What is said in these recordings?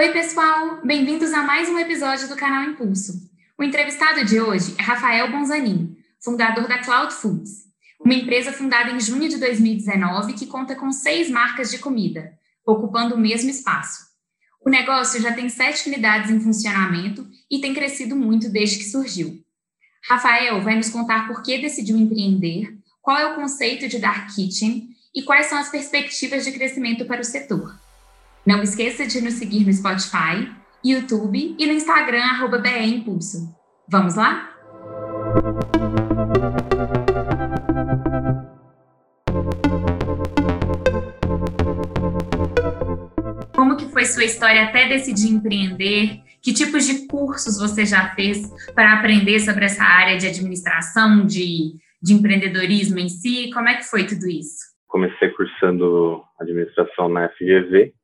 Oi, pessoal! Bem-vindos a mais um episódio do canal Impulso. O entrevistado de hoje é Rafael Bonzanini, fundador da Cloud Foods, uma empresa fundada em junho de 2019 que conta com seis marcas de comida, ocupando o mesmo espaço. O negócio já tem sete unidades em funcionamento e tem crescido muito desde que surgiu. Rafael vai nos contar por que decidiu empreender, qual é o conceito de Dark Kitchen e quais são as perspectivas de crescimento para o setor. Não esqueça de nos seguir no Spotify, YouTube e no Instagram, arroba Impulso. Vamos lá? Como que foi sua história até decidir empreender? Que tipos de cursos você já fez para aprender sobre essa área de administração, de, de empreendedorismo em si? Como é que foi tudo isso? Comecei cursando administração na FGV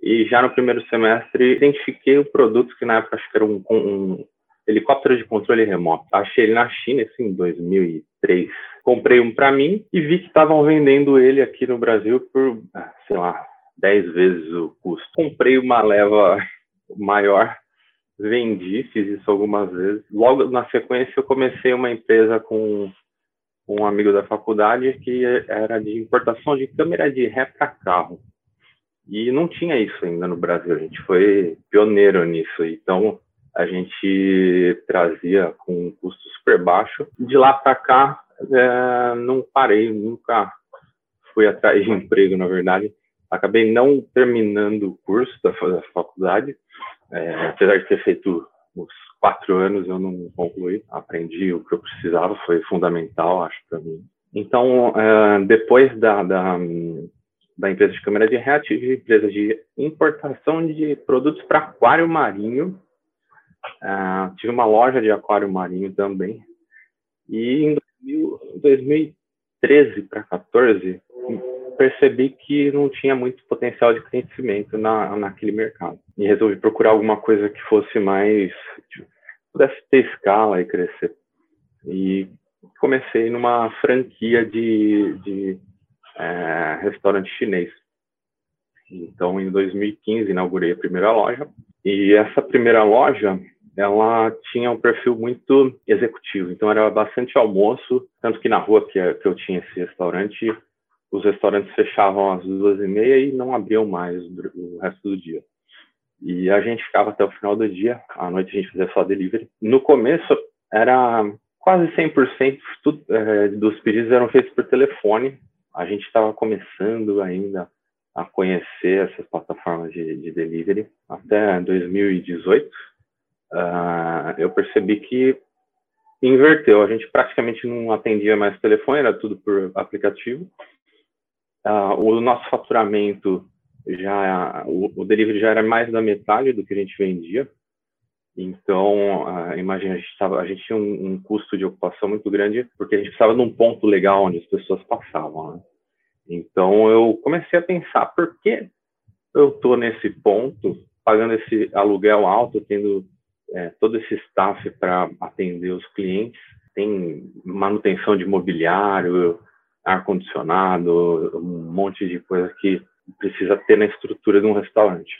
e já no primeiro semestre identifiquei o produto que na época acho que era um, um helicóptero de controle remoto. Achei ele na China, assim, em 2003. Comprei um para mim e vi que estavam vendendo ele aqui no Brasil por, ah, sei lá, 10 vezes o custo. Comprei uma leva maior, vendi, fiz isso algumas vezes. Logo na sequência eu comecei uma empresa com um amigo da faculdade que era de importação de câmera de ré para carro. E não tinha isso ainda no Brasil, a gente foi pioneiro nisso. Então, a gente trazia com um custo super baixo. De lá para cá, é, não parei, nunca fui atrás de emprego, na verdade. Acabei não terminando o curso da, da faculdade, é, apesar de ter feito os quatro anos, eu não concluí. Aprendi o que eu precisava, foi fundamental, acho, para mim. Então, é, depois da, da da empresa de câmera de ré, tive empresa de importação de produtos para aquário marinho. Uh, tive uma loja de aquário marinho também. E em 2013 para 14 percebi que não tinha muito potencial de crescimento na, naquele mercado. E resolvi procurar alguma coisa que fosse mais. Tipo, pudesse ter escala e crescer. E comecei numa franquia de, de é, restaurante chinês. Então, em 2015, inaugurei a primeira loja. E essa primeira loja, ela tinha um perfil muito executivo. Então, era bastante almoço. Tanto que na rua que, eu tinha esse restaurante, os restaurantes fechavam às duas e meia e não abriam mais o resto do dia. E a gente ficava até o final do dia. À noite a gente fazia só delivery. No começo, era quase 100% tudo, é, dos pedidos eram feitos por telefone a gente estava começando ainda a conhecer essas plataformas de, de delivery. Até 2018, uh, ah, eu percebi que inverteu. A gente praticamente não atendia mais telefone, era tudo por aplicativo. Uh, o nosso faturamento já, o, o, delivery já era mais da metade do que a gente vendia. Então, imagina, a gente, tava, a gente tinha um, um, custo de ocupação muito grande, porque a gente precisava de um ponto legal onde as pessoas passavam. Né? Então, eu comecei a pensar, por que eu estou nesse ponto, pagando esse aluguel alto, tendo é, todo esse staff para atender os clientes, tem manutenção de mobiliário, ar-condicionado, um monte de coisa que precisa ter na estrutura de um restaurante.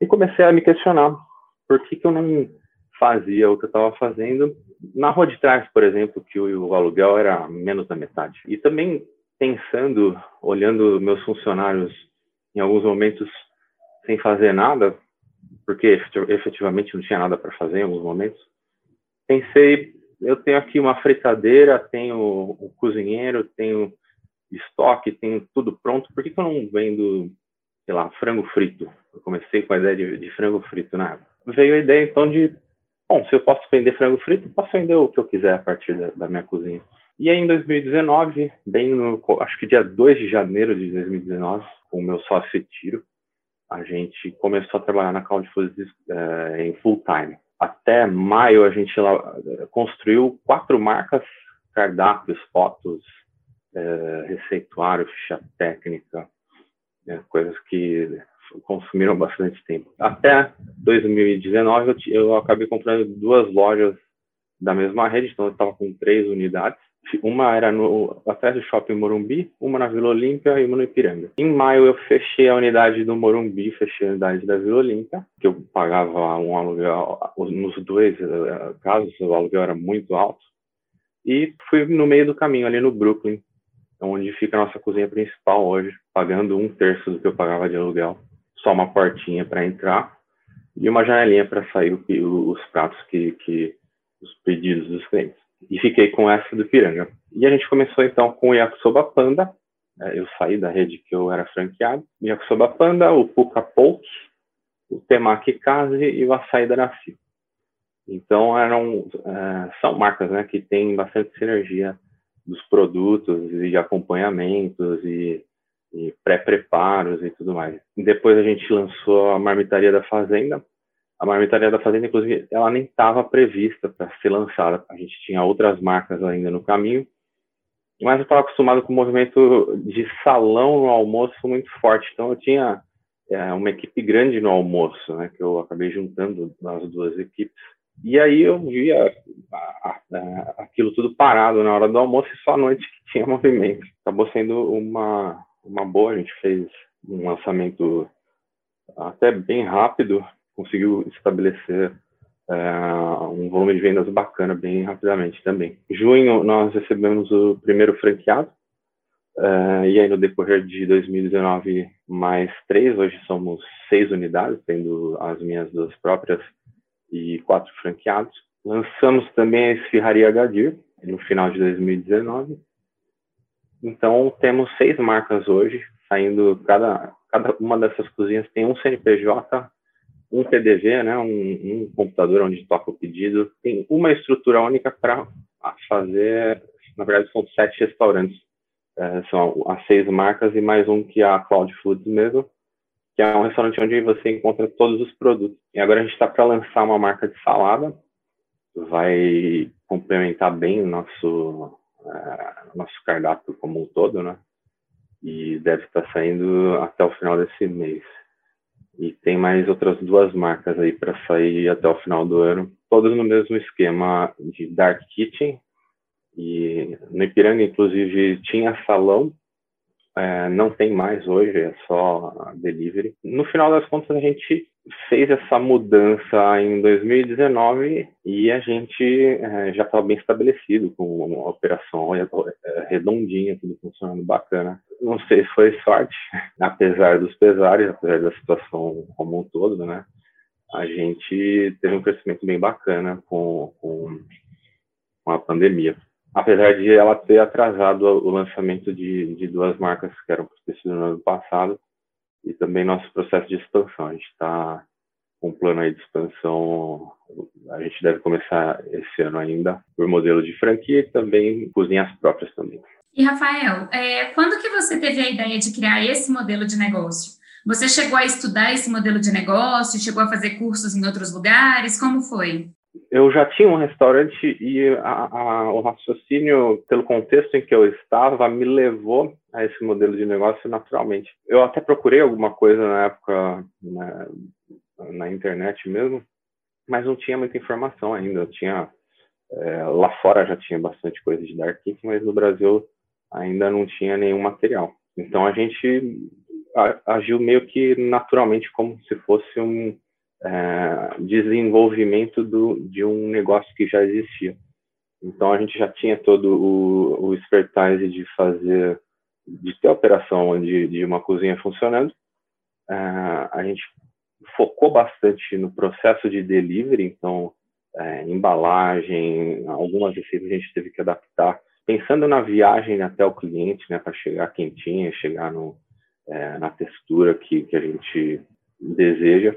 E comecei a me questionar por que, que eu não fazia o que eu estava fazendo na rua de trás, por exemplo, que o, aluguel era menos da metade. E também pensando, olhando meus funcionários em alguns momentos sem fazer nada, porque efetivamente não tinha nada para fazer em alguns momentos, pensei, eu tenho aqui uma fritadeira, tenho um cozinheiro, tenho estoque, tenho tudo pronto, por que, que eu não vendo, sei lá, frango frito? Eu comecei com a ideia de, de frango frito na época veio a ideia então de, bom, se eu posso vender frango frito, posso vender o que eu quiser a partir da, da minha cozinha. E aí, em 2019, bem no, acho que dia 2 de janeiro de 2019, com o meu sócio Tiro, a gente começou a trabalhar na Cloud Foods é, em full time. Até maio, a gente lá, construiu quatro marcas, cardápios, fotos, é, receituário, ficha técnica, é, coisas que consumiram bastante tempo. Até 2019, eu, eu acabei comprando duas lojas da mesma rede, então eu estava com três unidades. Uma era no, atrás do shopping Morumbi, uma na Vila Olímpia e uma no Ipiranga. Em maio eu fechei a unidade do Morumbi, fechei a unidade da Vila Olímpia, que eu pagava um aluguel, nos dois eh, casos o aluguel era muito alto. E fui no meio do caminho, ali no Brooklyn, onde fica a nossa cozinha principal hoje, pagando um terço do que eu pagava de aluguel. Só uma portinha para entrar e uma janelinha para sair os pratos que, que os pedidos dos clientes. E fiquei com essa do Piranga. E a gente começou então com o Yakisoba Panda. É, eu saí da rede que eu era franqueado. Yakisoba Panda, o Puka Poke, o Temaki Kaze e o Açaí da Nasci. Então eram é, são marcas né, que têm bastante sinergia dos produtos e acompanhamentos e, e pré-preparos e tudo mais. Depois a gente lançou a Marmitaria da Fazenda, a Marmitaria da Fazenda, inclusive, ela nem estava prevista para ser lançada. A gente tinha outras marcas ainda no caminho, mas eu estava acostumado com o movimento de salão no almoço muito forte. Então, eu tinha é, uma equipe grande no almoço, né, que eu acabei juntando as duas equipes. E aí eu via aquilo tudo parado na hora do almoço e só à noite que tinha movimento. Acabou sendo uma, uma boa, a gente fez um lançamento até bem rápido, conseguiu estabelecer é, um volume de vendas bacana bem rapidamente também. Em junho, nós recebemos o primeiro franqueado, é, e aí no decorrer de 2019, mais três, hoje somos seis unidades, tendo as minhas duas próprias e quatro franqueados. Lançamos também a Esfirraria Gadir, no final de 2019. Então, temos seis marcas hoje, saindo, cada, cada uma dessas cozinhas tem um CNPJ um PDV, né, um, um, computador onde toca o pedido, tem uma estrutura única para fazer, na verdade são sete restaurantes, é, são as seis marcas e mais um que é a Cloud Foods mesmo, que é um restaurante onde você encontra todos os produtos. E agora a gente está para lançar uma marca de salada, vai complementar bem o nosso, uh, nosso cardápio como um todo, né? E deve estar saindo até o final desse mês. E tem mais outras duas marcas aí para sair até o final do ano, todas no mesmo esquema de Dark Kitchen. E no Ipiranga, inclusive, tinha salão, é, não tem mais hoje, é só delivery. No final das contas, a gente fez essa mudança em 2019 e a gente é, já estava bem estabelecido com uma operação é, redondinha, tudo funcionando bacana. Não sei se foi sorte, apesar dos pesares, apesar da situação como um todo, né? A gente teve um crescimento bem bacana com, com, com a pandemia. Apesar de ela ter atrasado o lançamento de, de duas marcas que eram para no ano passado, e também nosso processo de expansão. A gente está com um plano aí de expansão, a gente deve começar esse ano ainda por modelo de franquia e também cozinhas próprias também. E Rafael, é, quando que você teve a ideia de criar esse modelo de negócio? Você chegou a estudar esse modelo de negócio? Chegou a fazer cursos em outros lugares? Como foi? eu já tinha um restaurante e a, a, o raciocínio, pelo contexto em que eu estava, me levou a esse modelo de negócio naturalmente. Eu até procurei alguma coisa na época na, na internet mesmo, mas não tinha muita informação ainda. Eu tinha é, lá fora já tinha bastante coisa de dark kitchen, mas no Brasil ainda não tinha nenhum material. Então a gente agiu meio que naturalmente como se fosse um é, desenvolvimento do, de um negócio que já existia. Então a gente já tinha todo o, o expertise de fazer, de ter operação de, de uma cozinha funcionando. É, a gente focou bastante no processo de delivery, então é, embalagem, algumas receitas a gente teve que adaptar, pensando na viagem até o cliente, né, para chegar quentinha, chegar no, é, na textura que, que a gente deseja.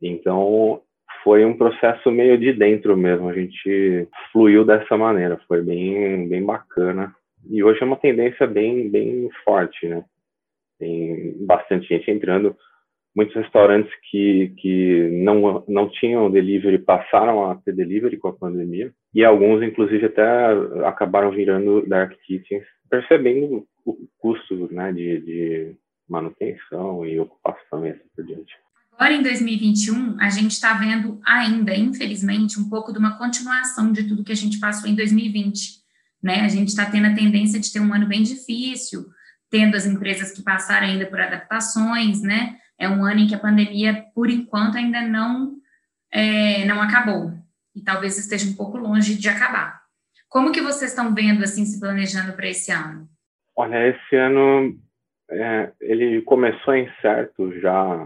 Então, foi um processo meio de dentro mesmo. A gente fluiu dessa maneira, foi bem, bem bacana. E hoje é uma tendência bem, bem forte, né? Tem bastante gente entrando. Muitos restaurantes que, que não, não tinham delivery passaram a ter delivery com a pandemia. E alguns, inclusive, até acabaram virando dark kitchens, percebendo o custo né, de, de manutenção e ocupação e assim por diante. Agora, em 2021, a gente está vendo ainda, infelizmente, um pouco de uma continuação de tudo que a gente passou em 2020. Né? A gente está tendo a tendência de ter um ano bem difícil, tendo as empresas que passaram ainda por adaptações, né? É um ano em que a pandemia, por enquanto, ainda não, é, não acabou. E talvez esteja um pouco longe de acabar. Como que vocês estão vendo, assim, se planejando para esse ano? Olha, esse ano é, ele começou incerto já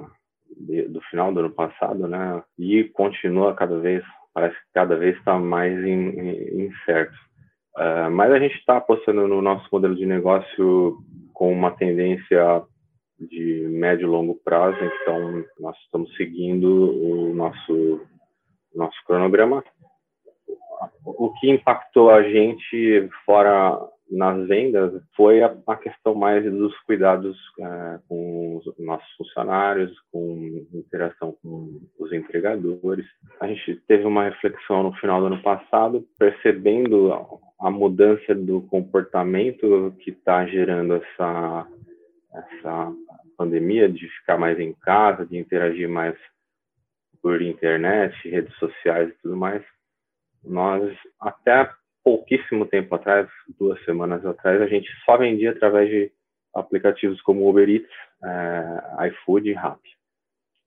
de, do final do ano passado, né? E continua cada vez, parece que cada vez está mais incerto. Uh, mas a gente está apostando no nosso modelo de negócio com uma tendência de médio e longo prazo, então nós estamos seguindo o nosso nosso cronograma. O que impactou a gente fora nas vendas foi a, a questão mais dos cuidados uh, com os nossos funcionários, com interação com os entregadores. A gente teve uma reflexão no final do ano passado, percebendo a mudança do comportamento que está gerando essa essa pandemia de ficar mais em casa, de interagir mais por internet, redes sociais e tudo mais. Nós até pouquíssimo tempo atrás, duas semanas atrás, a gente só vendia através de aplicativos como Uber Eats, é, iFood e Rappi.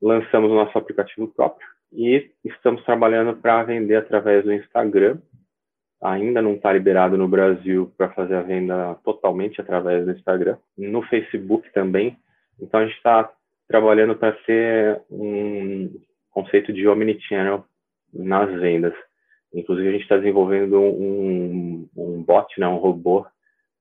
Lançamos o nosso aplicativo próprio e estamos trabalhando para vender através do Instagram. Ainda não está liberado no Brasil para fazer a venda totalmente através do Instagram. No Facebook também. Então a gente está trabalhando para ter um conceito de omnichannel nas vendas. Inclusive, a gente está desenvolvendo um, um bot, né, um robô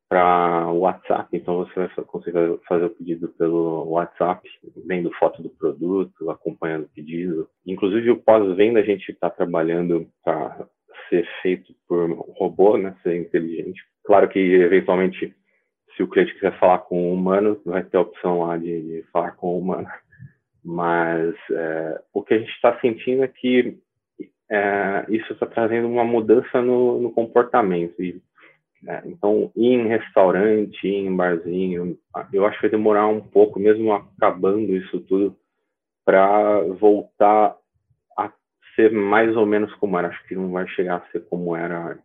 para o WhatsApp. Então, você vai conseguir fazer o pedido pelo WhatsApp, vendo foto do produto, acompanhando o pedido. Inclusive, o pós-venda a gente está trabalhando para ser feito por um robô, né, ser inteligente. Claro que, eventualmente, se o cliente quiser falar com um humano, vai ter a opção lá de, de falar com o humano. Mas é, o que a gente está sentindo é que é, isso está trazendo uma mudança no, no comportamento. E, é, então, ir em restaurante, ir em barzinho, eu acho que vai demorar um pouco, mesmo acabando isso tudo, para voltar a ser mais ou menos como era. Acho que não vai chegar a ser como era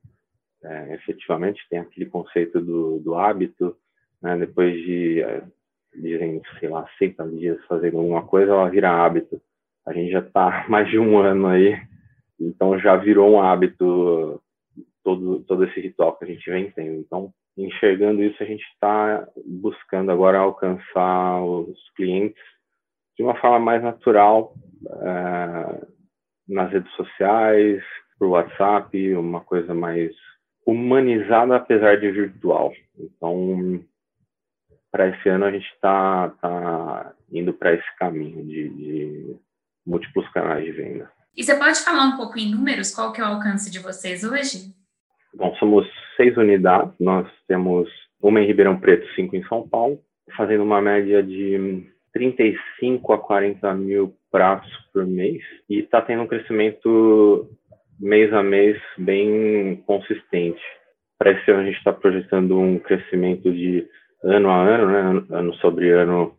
é, efetivamente. Tem aquele conceito do, do hábito, né? depois de, é, dizem, sei lá, 60 dias fazendo alguma coisa, ela vira hábito. A gente já está mais de um ano aí então já virou um hábito todo todo esse ritual que a gente vem tendo. Então enxergando isso a gente está buscando agora alcançar os clientes de uma forma mais natural é, nas redes sociais, por WhatsApp, uma coisa mais humanizada apesar de virtual. Então para esse ano a gente está tá indo para esse caminho de, de múltiplos canais de venda. E você pode falar um pouco em números, qual que é o alcance de vocês hoje? Bom, somos seis unidades, nós temos uma em Ribeirão Preto, cinco em São Paulo, fazendo uma média de 35 a 40 mil pratos por mês e está tendo um crescimento mês a mês bem consistente. Para esse ano a gente está projetando um crescimento de ano a ano, né, ano sobre ano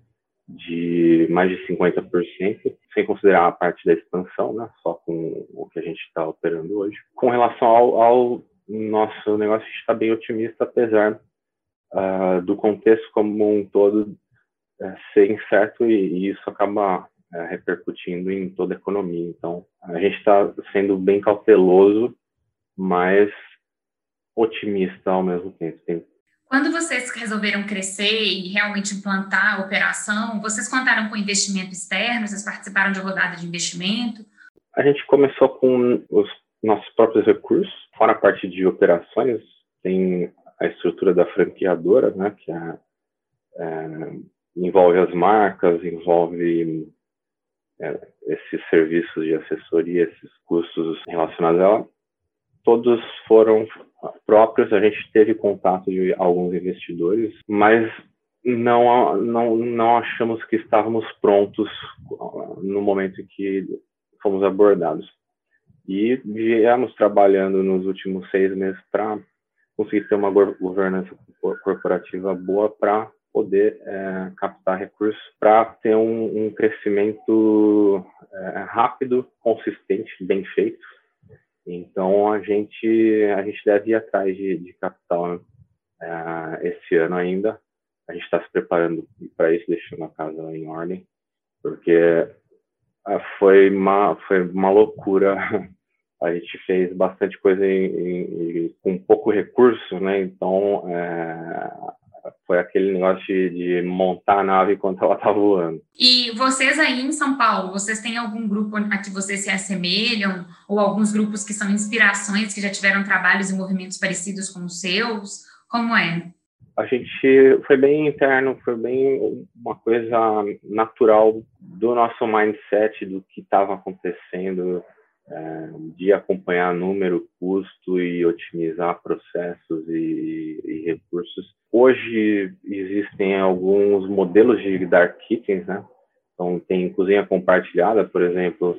de mais de 50%, sem considerar a parte da expansão, né, só com o que a gente está operando hoje. Com relação ao, ao nosso negócio, a gente está bem otimista, apesar uh, do contexto como um todo uh, ser incerto e, e isso acaba uh, repercutindo em toda a economia. Então, a gente está sendo bem cauteloso, mas otimista ao mesmo tempo. Tem quando vocês resolveram crescer e realmente implantar a operação, vocês contaram com investimento externo? Vocês participaram de rodada de investimento? A gente começou com os nossos próprios recursos, fora a parte de operações, tem a estrutura da franqueadora, né, que é, é, envolve as marcas, envolve é, esses serviços de assessoria, esses custos relacionados a ela. Todos foram próprios, a gente teve contato de alguns investidores, mas não, não, não achamos que estávamos prontos no momento em que fomos abordados. E viemos trabalhando nos últimos seis meses para conseguir ter uma governança corporativa boa para poder é, captar recursos para ter um, um crescimento é, rápido, consistente, bem feito Então a gente a gente deve ir atrás de, de capital né? é, esse ano ainda. A gente está se preparando para isso, deixando a casa em ordem, porque é, foi uma foi uma loucura. A gente fez bastante coisa em, em, com pouco recurso, né? Então é, foi aquele negócio de, de, montar a nave enquanto ela estava voando. E vocês aí em São Paulo, vocês têm algum grupo a que vocês se assemelham? Ou alguns grupos que são inspirações, que já tiveram trabalhos e movimentos parecidos com os seus? Como é? A gente foi bem interno, foi bem uma coisa natural do nosso mindset, do que estava acontecendo, é, de acompanhar número, custo e otimizar processos e, e, recursos. Hoje existem alguns modelos de dark kitchens, né? Então tem cozinha compartilhada, por exemplo,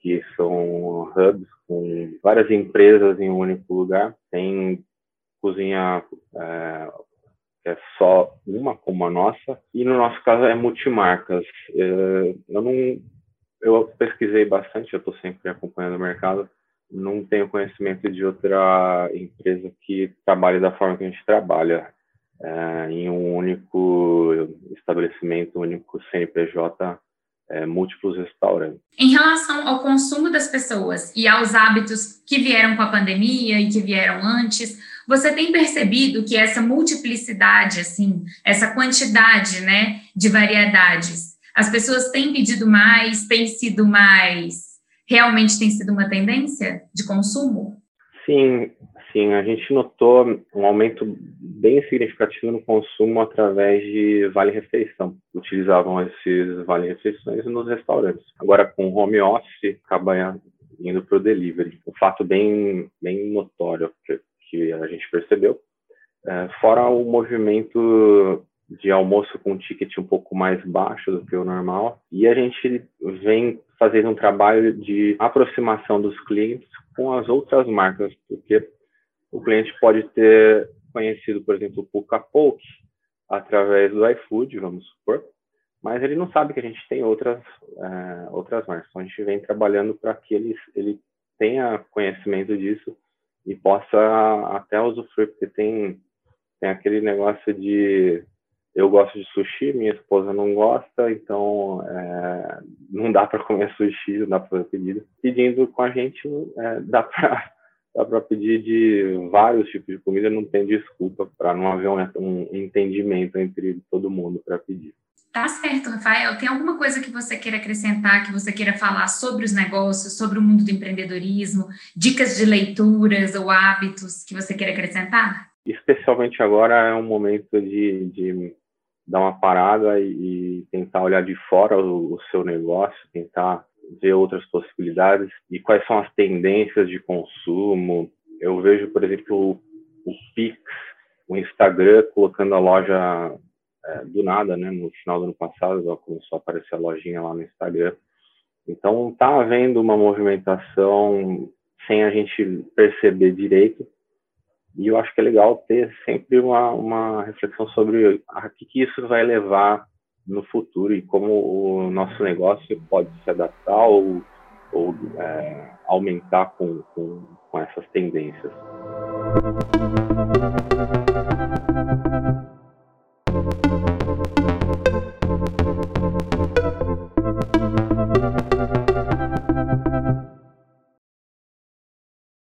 que são hubs com várias empresas em um único lugar. Tem cozinha é, é só uma como a nossa e no nosso caso é multimarcas. É, eu não eu pesquisei bastante, eu estou sempre acompanhando o mercado. Não tenho conhecimento de outra empresa que trabalhe da forma que a gente trabalha, é, em um único estabelecimento, um único CNPJ, é, múltiplos restaurantes. Em relação ao consumo das pessoas e aos hábitos que vieram com a pandemia e que vieram antes, você tem percebido que essa multiplicidade, assim, essa quantidade, né, de variedades, as pessoas têm pedido mais, tem sido mais, realmente tem sido uma tendência de consumo? Sim, sim, a gente notou um aumento bem significativo no consumo através de vale-refeição. Utilizavam esses vale-refeições nos restaurantes. Agora, com home office, acaba indo para o delivery. Um fato bem, bem notório que, a gente percebeu. É, fora o movimento de almoço com ticket um pouco mais baixo do que o normal. E a gente vem fazendo um trabalho de aproximação dos clientes com as outras marcas, porque o cliente pode ter conhecido, por exemplo, o Puka Poke através do iFood, vamos supor, mas ele não sabe que a gente tem outras é, outras marcas. Então a gente vem trabalhando para que ele ele tenha conhecimento disso e possa até usufruir, porque tem tem aquele negócio de eu gosto de sushi, minha esposa não gosta, então é, não dá para comer sushi, não dá para fazer pedido. Pedindo com a gente, é, dá para dá para pedir de vários tipos de comida, não tem desculpa para não haver um, um, entendimento entre todo mundo para pedir. Tá certo, Rafael. Tem alguma coisa que você queira acrescentar, que você queira falar sobre os negócios, sobre o mundo do empreendedorismo, dicas de leituras ou hábitos que você queira acrescentar? Especialmente agora é um momento de, de dar uma parada e, e tentar olhar de fora o, o, seu negócio, tentar ver outras possibilidades e quais são as tendências de consumo. Eu vejo, por exemplo, o, o Pix, o Instagram colocando a loja é, do nada, né? No final do ano passado, começou a aparecer a lojinha lá no Instagram. Então, está havendo uma movimentação sem a gente perceber direito e eu acho que é legal ter sempre uma, uma reflexão sobre a que, que isso vai levar no futuro e como o nosso negócio pode se adaptar ou, ou é, aumentar com, com, com essas tendências.